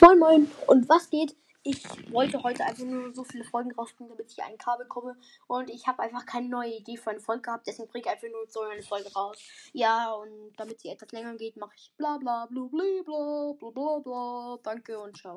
Moin Moin und was geht? Ich wollte heute einfach nur so viele Folgen rausbringen, damit ich ein Kabel komme. Und ich habe einfach keine neue Idee für eine Folge gehabt, deswegen bringe ich einfach nur so eine Folge raus. Ja, und damit sie etwas länger geht, mache ich bla bla bla bla bla bla bla. Danke und ciao.